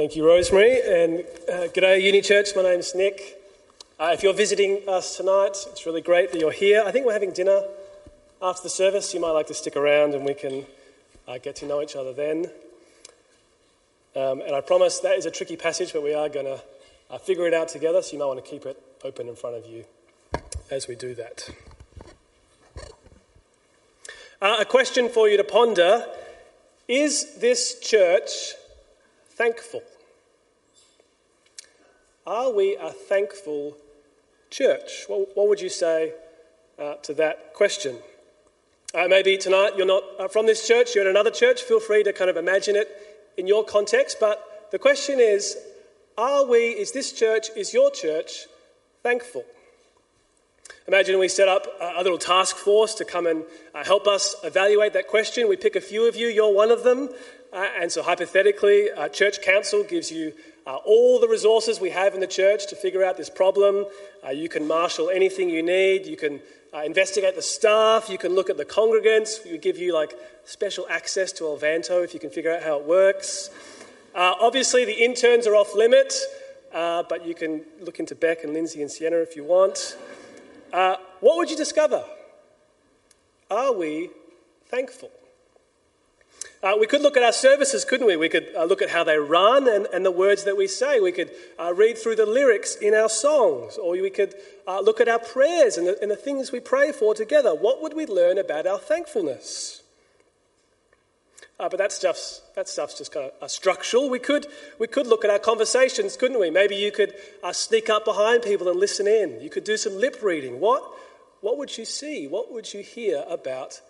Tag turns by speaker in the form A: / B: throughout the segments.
A: Thank you, Rosemary. And uh, g'day, Uni Church. My name's Nick. Uh, if you're visiting us tonight, it's really great that you're here. I think we're having dinner after the service. You might like to stick around and we can uh, get to know each other then. Um, and I promise that is a tricky passage, but we are going to uh, figure it out together, so you might want to keep it open in front of you as we do that. Uh, a question for you to ponder is this church thankful? Are we a thankful church? What, what would you say uh, to that question? Uh, maybe tonight you're not uh, from this church, you're in another church. Feel free to kind of imagine it in your context. But the question is are we, is this church, is your church thankful? Imagine we set up a little task force to come and uh, help us evaluate that question. We pick a few of you, you're one of them. Uh, and so, hypothetically, uh, church council gives you uh, all the resources we have in the church to figure out this problem. Uh, you can marshal anything you need. You can uh, investigate the staff. You can look at the congregants. We give you like special access to Elvanto if you can figure out how it works. obviously, the interns are off limit, but you can look into Beck and Lindsay and Sienna if you want. Uh, what would you discover? Are we thankful? Uh, we could look at our services, couldn't we? We could uh, look at how they run and, and, the words that we say. We could uh, read through the lyrics in our songs, or we could uh, look at our prayers and the, and the things we pray for together. What would we learn about our thankfulness? Uh, but that stuff's, that stuff's just kind of uh, structural. We could, we could look at our conversations, couldn't we? Maybe you could uh, sneak up behind people and listen in. You could do some lip reading. What, what would you see? What would you hear about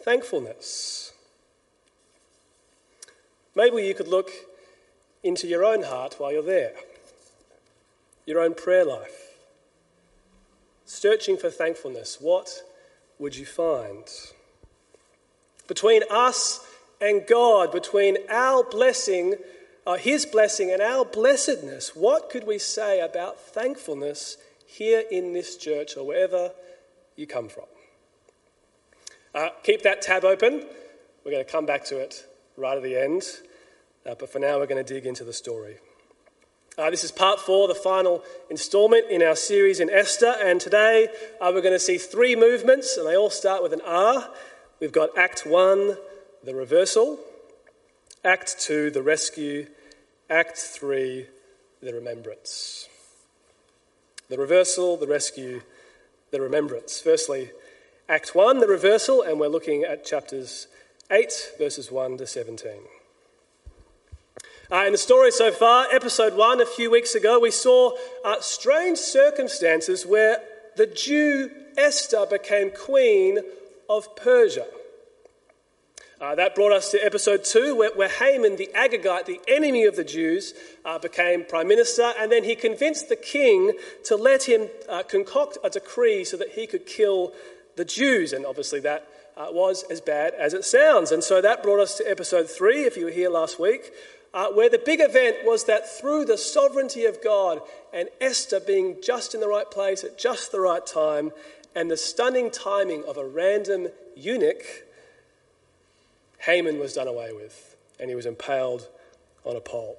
A: thankfulness? Maybe you could look into your own heart while you're there, your own prayer life. Searching for thankfulness, what would you find? Between us and God, between our blessing, uh, His blessing, and our blessedness, what could we say about thankfulness here in this church or wherever you come from? Uh, keep that tab open. We're going to come back to it right at the end. Uh, but for now, we're going to dig into the story. Uh, this is part four, the final installment in our series in Esther. And today uh, we're going to see three movements, and they all start with an R. We've got Act 1, the reversal, Act 2, the rescue, Act 3, the remembrance. The reversal, the rescue, the remembrance. Firstly, Act 1, the reversal, and we're looking at chapters 8, verses 1 to 17. Uh, in the story so far, episode 1, a few weeks ago, we saw uh, strange circumstances where the Jew Esther became queen of Persia. Uh, that brought us to episode two, where, where, Haman, the Agagite, the enemy of the Jews, uh, became prime minister, and then he convinced the king to let him uh, concoct a decree so that he could kill the Jews. And obviously, that uh, was as bad as it sounds. And so that brought us to episode three, if you were here last week, uh, where the big event was that through the sovereignty of God and Esther being just in the right place at just the right time, and the stunning timing of a random eunuch Haman was done away with and he was impaled on a pole.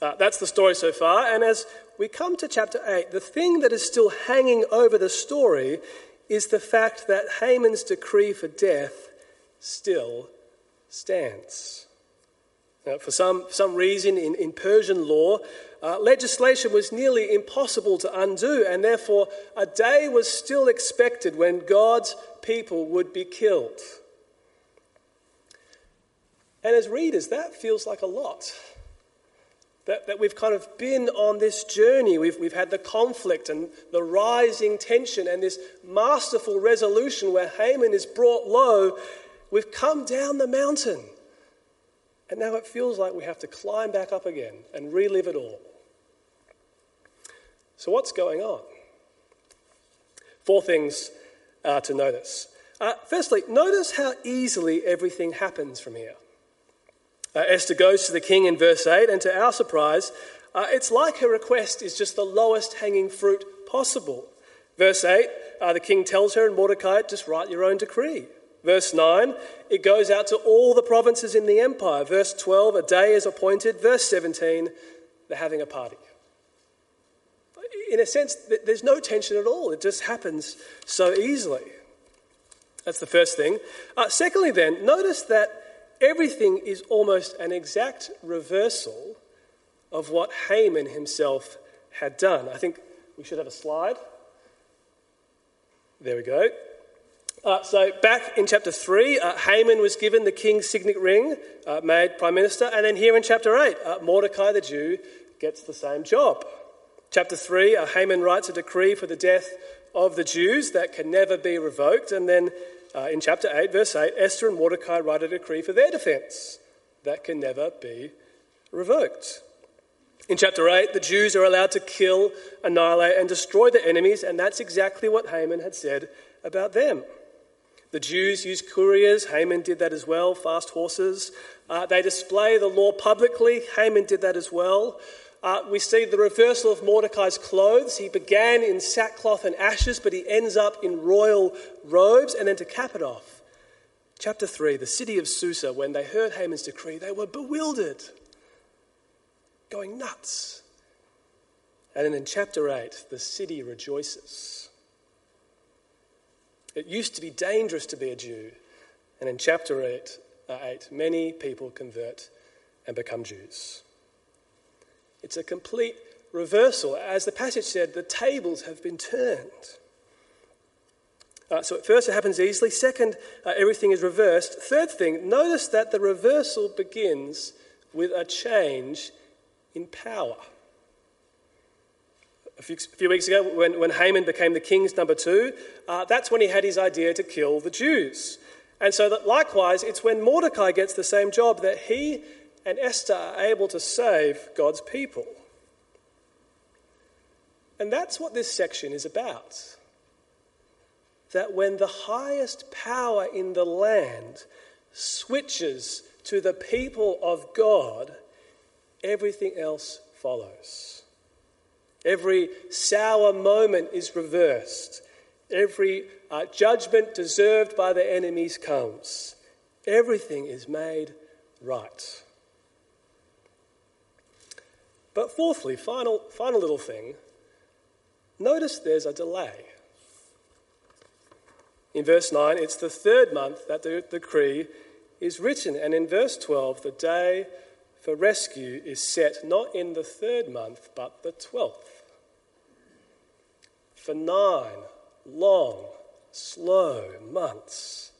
A: Uh, that's the story so far. And as we come to chapter 8, the thing that is still hanging over the story is the fact that Haman's decree for death still stands. Now, for some, some reason in, in Persian law, uh, legislation was nearly impossible to undo, and therefore a day was still expected when God's people would be killed. And as readers, that feels like a lot. That, that we've kind of been on this journey. We've, we've had the conflict and the rising tension and this masterful resolution where Haman is brought low. We've come down the mountain. And now it feels like we have to climb back up again and relive it all. So, what's going on? Four things uh, to notice. Uh, firstly, notice how easily everything happens from here. Uh, Esther goes to the king in verse 8, and to our surprise, uh, it's like her request is just the lowest hanging fruit possible. Verse 8, uh, the king tells her, and Mordecai, just write your own decree. Verse 9, it goes out to all the provinces in the empire. Verse 12, a day is appointed. Verse 17, they're having a party. In a sense, there's no tension at all. It just happens so easily. That's the first thing. Uh, secondly, then, notice that everything is almost an exact reversal of what Haman himself had done. I think we should have a slide. There we go. Uh, so, back in chapter 3, uh, Haman was given the king's signet ring, uh, made prime minister. And then here in chapter 8, uh, Mordecai the Jew gets the same job. Chapter 3, uh, Haman writes a decree for the death of the Jews that can never be revoked. And then uh, in chapter 8, verse 8, Esther and Mordecai write a decree for their defense that can never be revoked. In chapter 8, the Jews are allowed to kill, annihilate, and destroy their enemies, and that's exactly what Haman had said about them. The Jews use couriers. Haman did that as well, fast horses. Uh, they display the law publicly. Haman did that as well. Uh, we see the reversal of Mordecai's clothes. He began in sackcloth and ashes, but he ends up in royal robes. And then to cap it off, chapter 3, the city of Susa, when they heard Haman's decree, they were bewildered going nuts. And then in chapter 8, the city rejoices. It used to be dangerous to be a Jew. And in chapter 8, uh, 8 many people convert and become Jews. It's a complete reversal. As the passage said, the tables have been turned. Uh, so, at first, it happens easily. Second, uh, everything is reversed. Third thing, notice that the reversal begins with a change in power. A few, a few weeks ago, when, when Haman became the king's number two, uh, that's when he had his idea to kill the Jews. And so, that likewise, it's when Mordecai gets the same job that he and Esther are able to save God's people. And that's what this section is about. That when the highest power in the land switches to the people of God, everything else follows. Every sour moment is reversed. Every uh, judgment deserved by the enemies comes. Everything is made right. But fourthly, final, final little thing, notice there's a delay. In verse 9, it's the third month that the decree is written. And in verse 12, the day for rescue is set not in the third month, but the twelfth. For nine long, slow months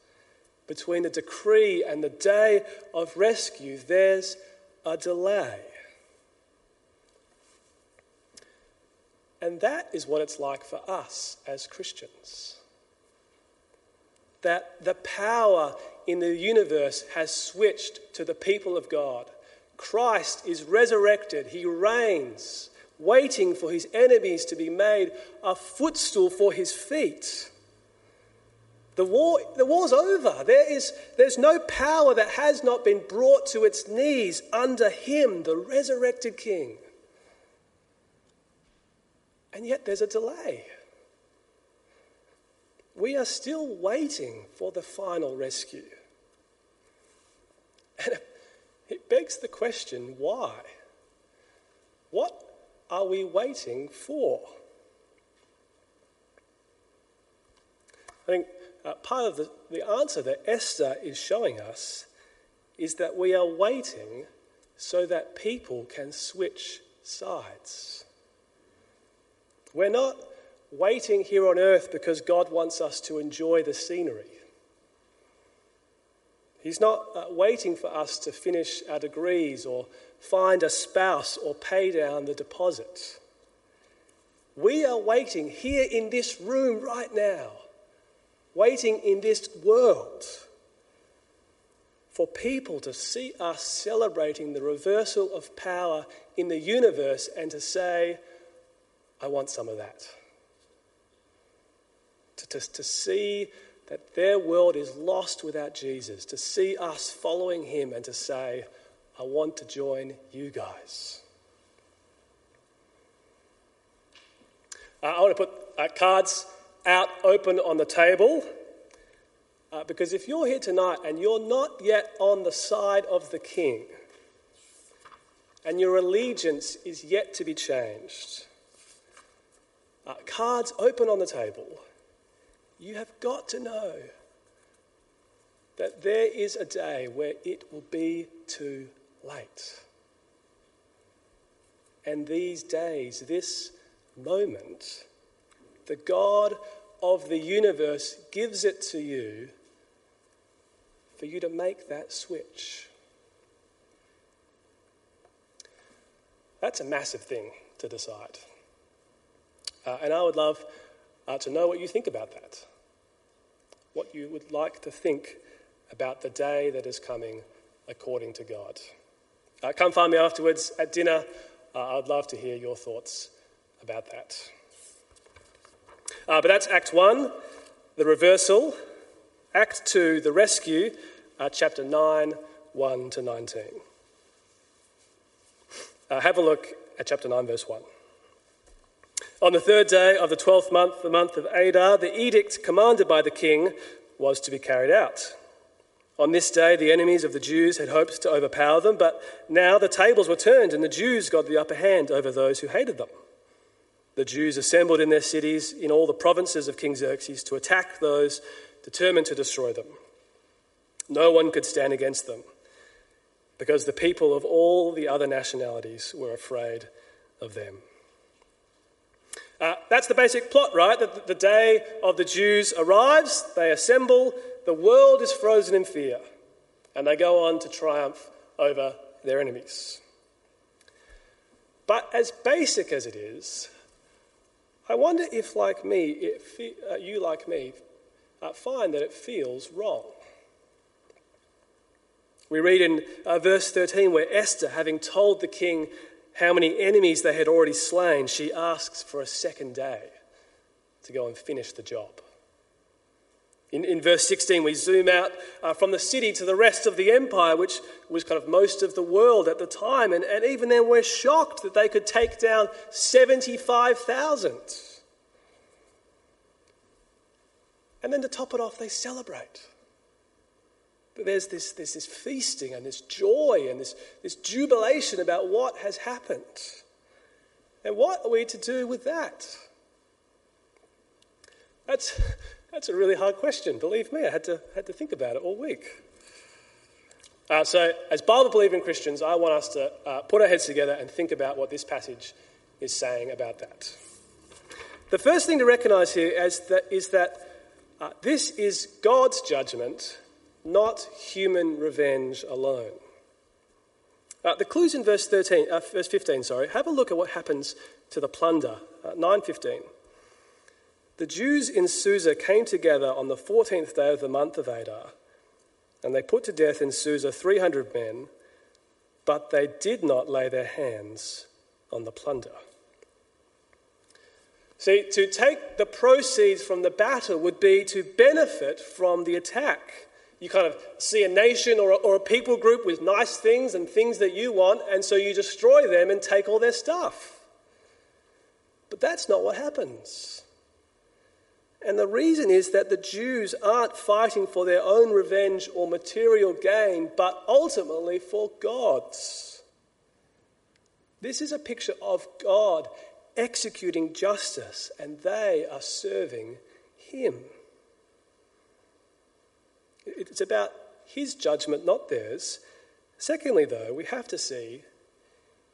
A: between the decree and the day of rescue, there's a delay. And that is what it's like for us as Christians. That the power in the universe has switched to the people of God. Christ is resurrected, he reigns, waiting for his enemies to be made a footstool for his feet. The, war, the war's over. There is, there's no power that has not been brought to its knees under him, the resurrected king. And yet there's a delay. We are still waiting for the final rescue. And it begs the question why? What are we waiting for? I think uh, part of the, the answer that Esther is showing us is that we are waiting so that people can switch sides. We're not waiting here on earth because God wants us to enjoy the scenery. He's not uh, waiting for us to finish our degrees or find a spouse or pay down the deposit. We are waiting here in this room right now, waiting in this world for people to see us celebrating the reversal of power in the universe and to say, I want some of that. To, to, to see that their world is lost without Jesus, to see us following him and to say, I want to join you guys. Uh, I want to put uh, cards out open on the table. Uh, because if you're here tonight and you're not yet on the side of the king, and your allegiance is yet to be changed, uh, cards open on the table, you have got to know that there is a day where it will be too late. And these days, this moment, the God of the universe gives it to you for you to make that switch. That's a massive thing to decide. Uh, and I would love uh, to know what you think about that. What you would like to think about the day that is coming according to God. Uh, come find me afterwards at dinner. Uh, I'd love to hear your thoughts about that. Uh, but that's Act 1, the reversal. Act 2, the rescue, uh, chapter 9, 1 to 19. Uh, have a look at chapter 9, verse 1. On the third day of the twelfth month, the month of Adar, the edict commanded by the king was to be carried out. On this day, the enemies of the Jews had hoped to overpower them, but now the tables were turned and the Jews got the upper hand over those who hated them. The Jews assembled in their cities in all the provinces of King Xerxes to attack those determined to destroy them. No one could stand against them because the people of all the other nationalities were afraid of them. Uh, that's the basic plot, right? That the day of the Jews arrives, they assemble, the world is frozen in fear, and they go on to triumph over their enemies. But as basic as it is, I wonder if, like me, uh, you, like me, uh, find that it feels wrong. We read in uh, verse 13 where Esther, having told the king how many enemies they had already slain, she asks for a second day to go and finish the job. In, in verse 16, we zoom out uh, from the city to the rest of the empire, which was kind of most of the world at the time. And, and even then, we're shocked that they could take down 75,000. And then to top it off, they celebrate. There's this, there's this feasting and this joy and this, this jubilation about what has happened. And what are we to do with that? That's, that's a really hard question. Believe me, I had to, had to think about it all week. Uh, so, as Bible believing Christians, I want us to uh, put our heads together and think about what this passage is saying about that. The first thing to recognize here is that, is that uh, this is God's judgment not human revenge alone. Uh, the clues in verse 13, uh, verse 15, sorry. Have a look at what happens to the plunder. Uh, 9:15. The Jews in Susa came together on the 14th day of the month of Adar, and they put to death in Susa 300 men, but they did not lay their hands on the plunder. See, to take the proceeds from the battle would be to benefit from the attack. You kind of see a nation or a, or a people group with nice things and things that you want, and so you destroy them and take all their stuff. But that's not what happens. And the reason is that the Jews aren't fighting for their own revenge or material gain, but ultimately for God's. This is a picture of God executing justice, and they are serving Him. It's about his judgment, not theirs. Secondly, though, we have to see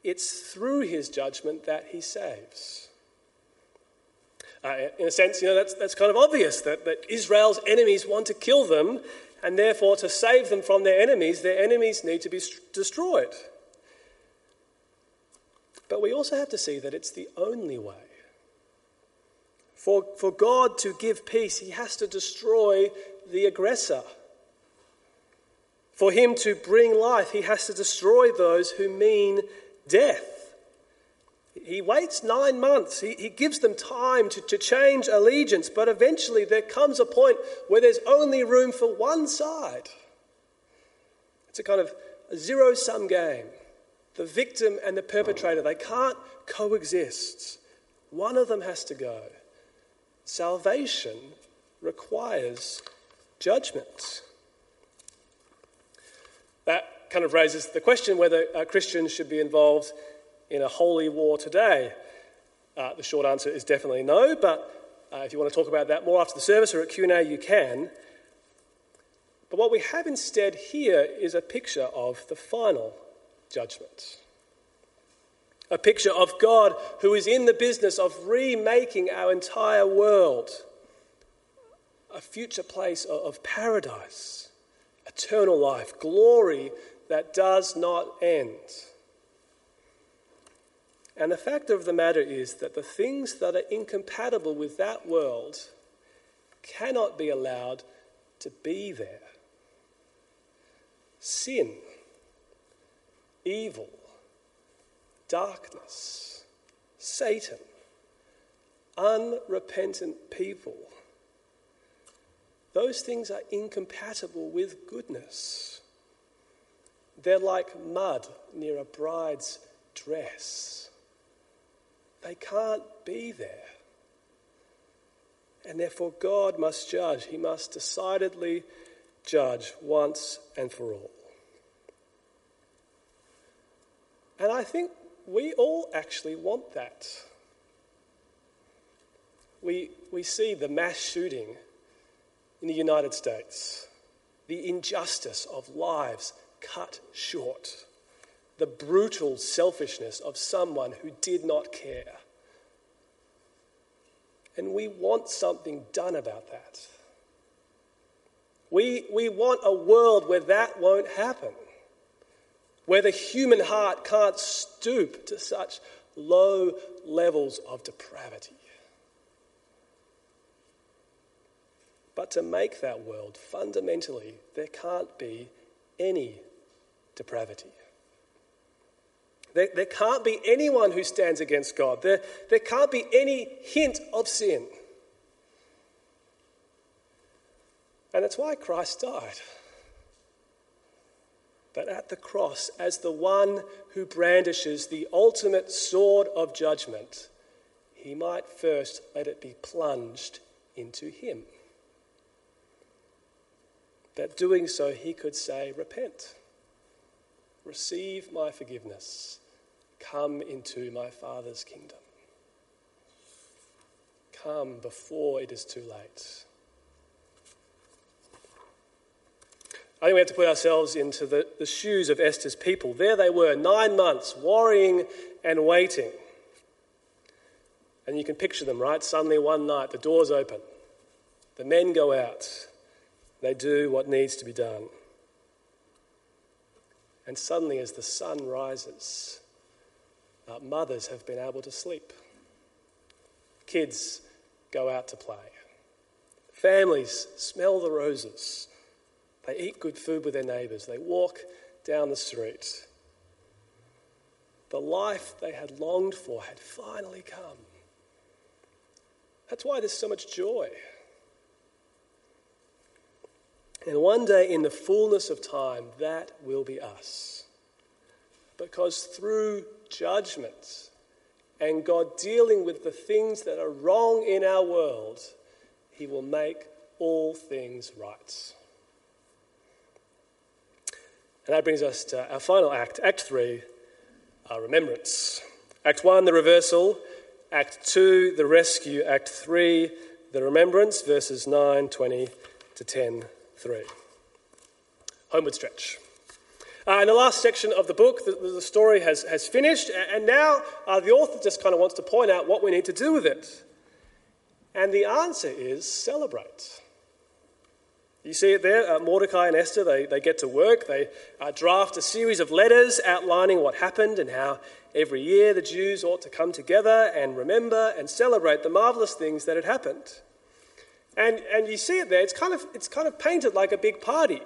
A: it's through his judgment that he saves. Uh, in a sense, you know, that's, that's kind of obvious that, that Israel's enemies want to kill them, and therefore, to save them from their enemies, their enemies need to be st- destroyed. But we also have to see that it's the only way. For, for God to give peace, he has to destroy the aggressor. For him to bring life, he has to destroy those who mean death. He waits nine months. He, he gives them time to, to change allegiance, but eventually there comes a point where there's only room for one side. It's a kind of zero sum game. The victim and the perpetrator, they can't coexist. One of them has to go. Salvation requires judgment. That kind of raises the question whether uh, Christians should be involved in a holy war today. Uh, the short answer is definitely no, but uh, if you want to talk about that more after the service or at Q&A, you can. But what we have instead here is a picture of the final judgment. A picture of God who is in the business of remaking our entire world a future place of paradise, eternal life, glory that does not end. And the fact of the matter is that the things that are incompatible with that world cannot be allowed to be there. Sin, evil, darkness, Satan, unrepentant people. Those things are incompatible with goodness. They're like mud near a bride's dress. They can't be there. And therefore, God must judge. He must decidedly judge once and for all. And I think we all actually want that. We, we see the mass shooting in the United States, the injustice of lives cut short, the brutal selfishness of someone who did not care. And we want something done about that. We, we want a world where that won't happen, where the human heart can't stoop to such low levels of depravity. But to make that world, fundamentally, there can't be any depravity. There, there can't be anyone who stands against God. There, there can't be any hint of sin. And that's why Christ died. But at the cross, as the one who brandishes the ultimate sword of judgment, he might first let it be plunged into him. That doing so, he could say, Repent. Receive my forgiveness. Come into my Father's kingdom. Come before it is too late. I think we have to put ourselves into the, the shoes of Esther's people. There they were, nine months, worrying and waiting. And you can picture them, right? Suddenly one night, the doors open, the men go out, they do what needs to be done. And suddenly, as the sun rises, uh, mothers have been able to sleep. Kids go out to play. Families smell the roses. They eat good food with their neighbours. They walk down the street. The life they had longed for had finally come. That's why there's so much joy. And one day, in the fullness of time, that will be us. Because through judgment and God dealing with the things that are wrong in our world, He will make all things right. And that brings us to our final act, Act 3, our remembrance. Act 1, the reversal. Act 2, the rescue. Act 3, the remembrance, verses 9, 20 to 10 3. Homeward stretch. Uh, in the last section of the book, the, the story has, has finished, and now uh, the author just kind of wants to point out what we need to do with it. And the answer is celebrate. You see it there, uh, Mordecai and Esther, they, they get to work. They uh, draft a series of letters outlining what happened and how every year the Jews ought to come together and remember and celebrate the marvelous things that had happened. And, and you see it there, it's kind of, it's kind of painted like a big party.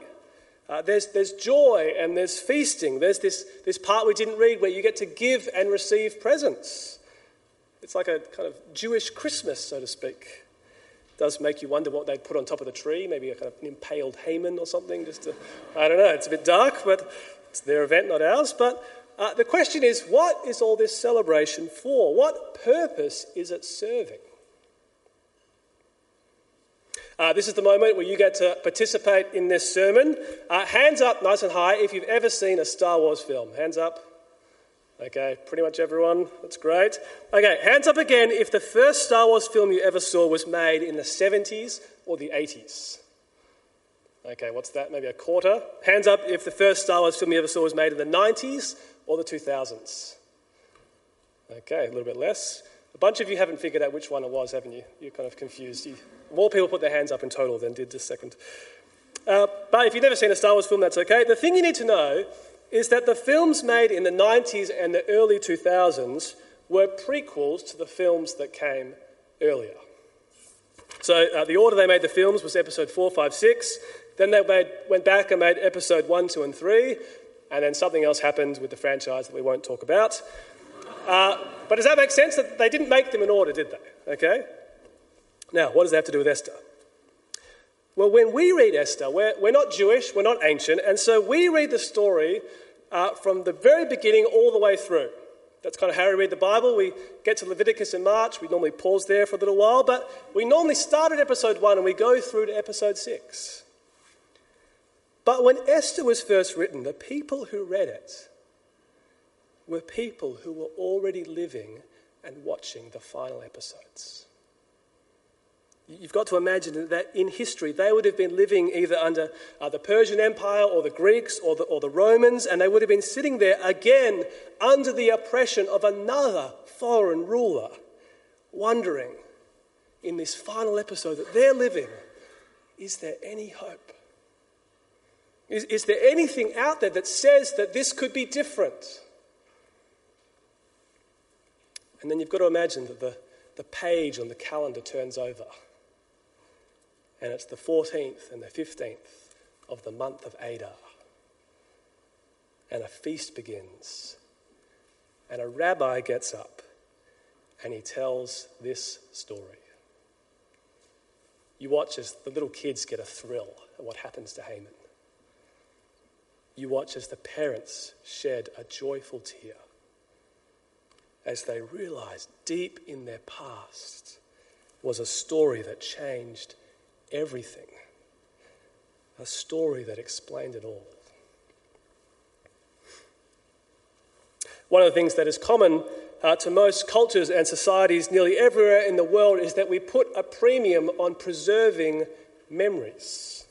A: Uh, there's, there's joy and there's feasting. There's this, this part we didn't read where you get to give and receive presents. It's like a kind of Jewish Christmas, so to speak. It does make you wonder what they'd put on top of the tree, maybe a kind of an impaled Haman or something. Just to, I don't know, it's a bit dark, but it's their event, not ours. But uh, the question is what is all this celebration for? What purpose is it serving? Uh, this is the moment where you get to participate in this sermon. Uh, hands up, nice and high, if you've ever seen a Star Wars film. Hands up. Okay, pretty much everyone. That's great. Okay, hands up again if the first Star Wars film you ever saw was made in the 70s or the 80s. Okay, what's that? Maybe a quarter. Hands up if the first Star Wars film you ever saw was made in the 90s or the 2000s. Okay, a little bit less. A bunch of you haven't figured out which one it was, haven't you? You're kind of confused. You, more people put their hands up in total than did this second. Uh, but if you've never seen a Star Wars film, that's okay. The thing you need to know is that the films made in the 90s and the early 2000s were prequels to the films that came earlier. So uh, the order they made the films was episode 4, 5, 6. Then they made, went back and made episode 1, 2, and 3. And then something else happened with the franchise that we won't talk about. Uh, but does that make sense? That they didn't make them in order, did they? Okay? Now, what does that have to do with Esther? Well, when we read Esther, we're, we're not Jewish, we're not ancient, and so we read the story uh, from the very beginning all the way through. That's kind of how we read the Bible. We get to Leviticus in March. We normally pause there for a little while, but we normally start at episode 1 and we go through to episode 6. But when Esther was first written, the people who read it were people who were already living and watching the final episodes. You've got to imagine that in history, they would have been living either under uh, the Persian Empire or the Greeks or the, or the Romans, and they would have been sitting there again under the oppression of another foreign ruler, wondering in this final episode that they're living is there any hope? Is, is there anything out there that says that this could be different? And then you've got to imagine that the, the page on the calendar turns over and it's the 14th and the 15th of the month of Adar. And a feast begins. And a rabbi gets up and he tells this story. You watch as the little kids get a thrill at what happens to Haman. You watch as the parents shed a joyful tear as they realize deep in their past was a story that changed everything, a story that explained it all. One of the things that is common uh, to most cultures and societies nearly everywhere in the world is that we put a premium on preserving memories.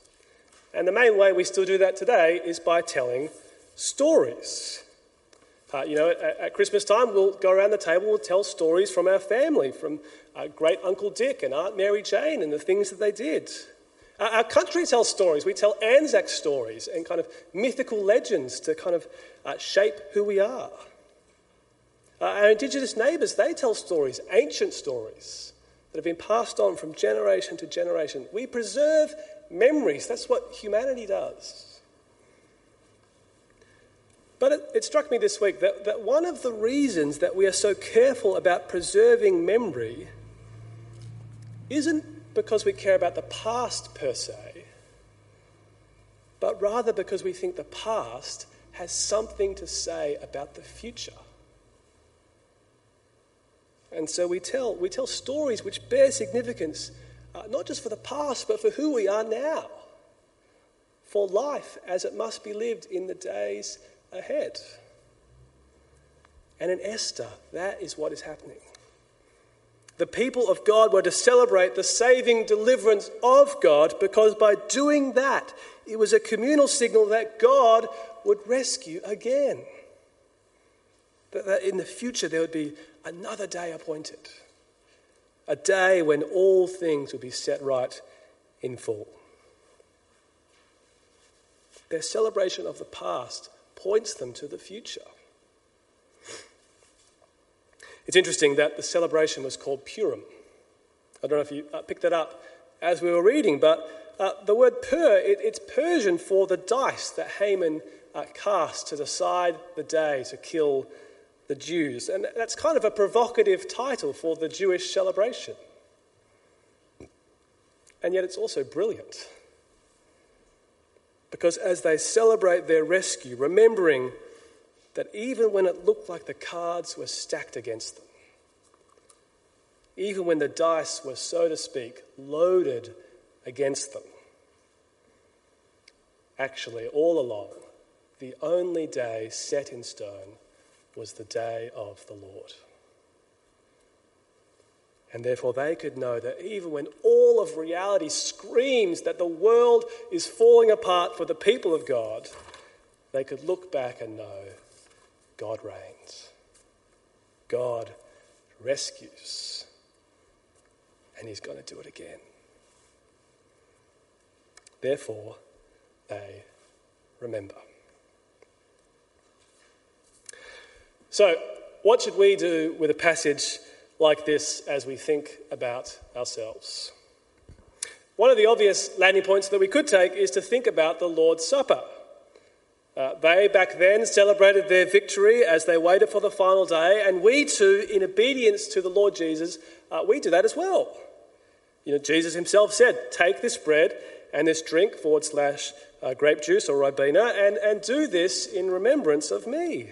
A: And the main way we still do that today is by telling stories. Uh, you know, at, at, Christmas time, we'll go around the table, we'll tell stories from our family, from uh, great Uncle Dick and Aunt Mary Jane and the things that they did. Uh, our country tells stories. We tell Anzac stories and kind of mythical legends to kind of uh, shape who we are. Uh, our Indigenous neighbours, they tell stories, ancient stories, that have been passed on from generation to generation. We preserve memories. That's what humanity does. But it, it, struck me this week that, that one of the reasons that we are so careful about preserving memory isn't because we care about the past per se, but rather because we think the past has something to say about the future. And so we tell, we tell stories which bear significance, uh, not just for the past, but for who we are now, for life as it must be lived in the days ahead. And in Esther, that is what is happening. The people of God were to celebrate the saving deliverance of God because by doing that, it was a communal signal that God would rescue again. That in the future there would be another day appointed, a day when all things would be set right in full. Their celebration of the past points them to the future. It's interesting that the celebration was called Purim. I don't know if you uh, picked that up as we were reading, but uh, the word pur, it, it's Persian for the dice that Haman uh, cast to decide the day to kill the Jews. And that's kind of a provocative title for the Jewish celebration. And yet it's also brilliant. Because as they celebrate their rescue, remembering that even when it looked like the cards were stacked against them, even when the dice were, so to speak, loaded against them. Actually, all along, the only day set in stone was the day of the Lord. And therefore, they could know that even when all of reality screams that the world is falling apart for the people of God, they could look back and know God reigns. God rescues. And He's going to do it again. Therefore, they remember. So, what should we do with a passage like this as we think about ourselves? One of the obvious landing points that we could take is to think about the Lord's Supper. Uh, they back then celebrated their victory as they waited for the final day, and we too, in obedience to the Lord Jesus, uh, we do that as well. You know, Jesus himself said, Take this bread and this drink, forward slash uh, grape juice or ribena, and, and do this in remembrance of me.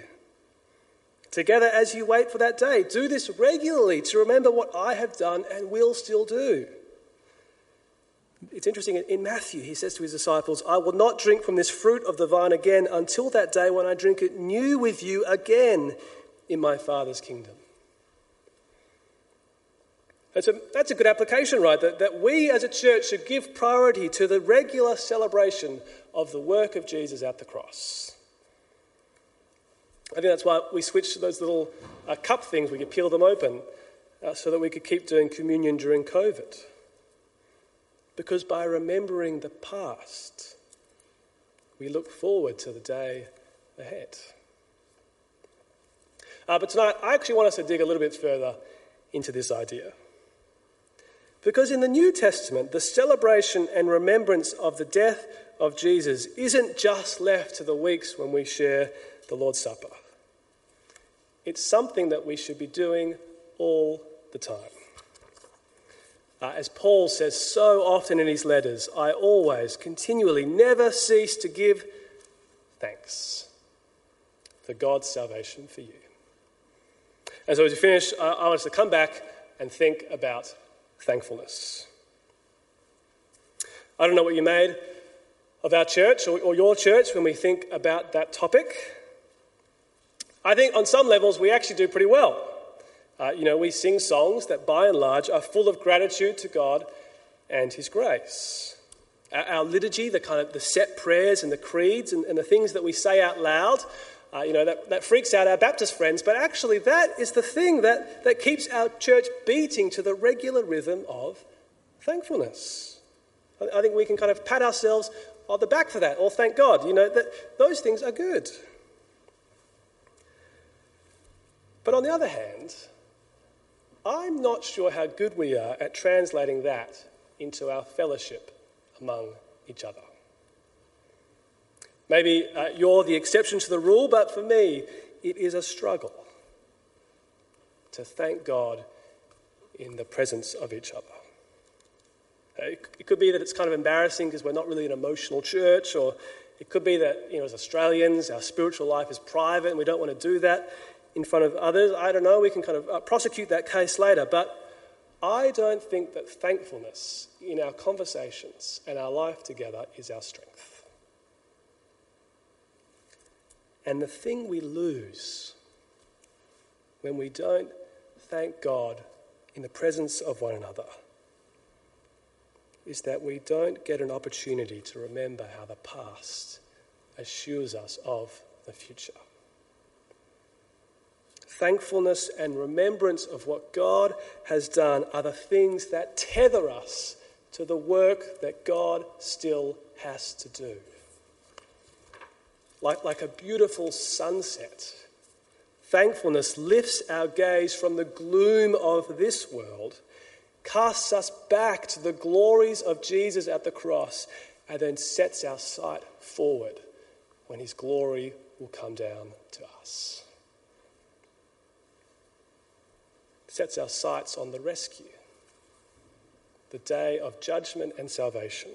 A: Together as you wait for that day, do this regularly to remember what I have done and will still do. It's interesting, in Matthew, he says to his disciples, I will not drink from this fruit of the vine again until that day when I drink it new with you again in my Father's kingdom. That's a, that's a good application, right? That, that we as a church should give priority to the regular celebration of the work of Jesus at the cross. I think that's why we switched to those little uh, cup things. We could peel them open uh, so that we could keep doing communion during COVID. Because by remembering the past, we look forward to the day ahead. Uh, but tonight, I actually want us to dig a little bit further into this idea. Because in the New Testament, the celebration and remembrance of the death of Jesus isn't just left to the weeks when we share the Lord's Supper. It's something that we should be doing all the time. Uh, as Paul says so often in his letters, I always, continually, never cease to give thanks for God's salvation for you. And so, as we finish, I, I want us to come back and think about thankfulness. I don't know what you made of our church or, or your church when we think about that topic. I think on some levels we actually do pretty well. Uh, you know, we sing songs that by and large are full of gratitude to God and His grace. Our, our liturgy, the kind of the set prayers and the creeds and, and the things that we say out loud, uh, you know, that, that freaks out our Baptist friends, but actually that is the thing that, that keeps our church beating to the regular rhythm of thankfulness. I, I think we can kind of pat ourselves on the back for that, or thank God. You know, that those things are good. But on the other hand, I'm not sure how good we are at translating that into our fellowship among each other. Maybe uh, you're the exception to the rule, but for me, it is a struggle to thank God in the presence of each other. Uh, it could be that it's kind of embarrassing because we're not really an emotional church, or it could be that, you know, as Australians, our spiritual life is private and we don't want to do that in front of others. I don't know, we can kind of uh, prosecute that case later. But I don't think that thankfulness in our conversations and our life together is our strength. And the thing we lose when we don't thank God in the presence of one another is that we don't get an opportunity to remember how the past assures us of the future thankfulness and remembrance of what God has done are the things that tether us to the work that God still has to do. Like, like a beautiful sunset, thankfulness lifts our gaze from the gloom of this world, casts us back to the glories of Jesus at the cross, and then sets our sight forward when his glory will come down to us. Sets our sights on the rescue, the day of judgment and salvation,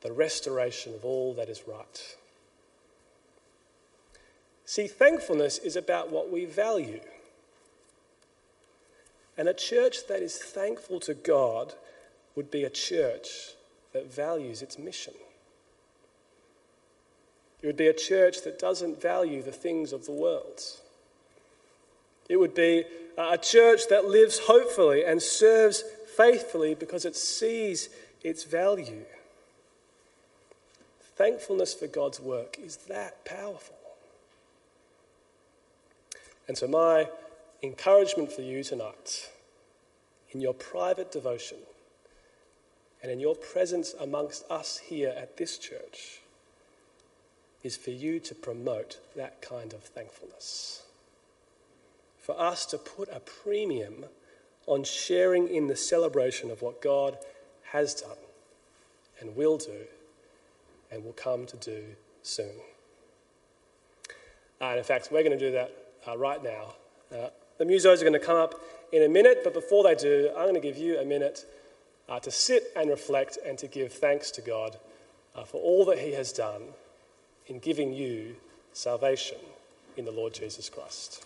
A: the restoration of all that is right. See, thankfulness is about what we value. And a church that is thankful to God would be a church that values its mission. It would be a church that doesn't value the things of the world. It would be Uh, a church that lives hopefully and serves faithfully because it sees its value. Thankfulness for God's work is that powerful. And so, my encouragement for you tonight in your private devotion and in your presence amongst us here at this church is for you to promote that kind of thankfulness. For us to put a premium on sharing in the celebration of what God has done and will do and will come to do soon. Uh, and in fact, we're going to do that uh, right now. Uh, the musos are going to come up in a minute, but before they do, I'm going to give you a minute uh, to sit and reflect and to give thanks to God uh, for all that He has done in giving you salvation in the Lord Jesus Christ.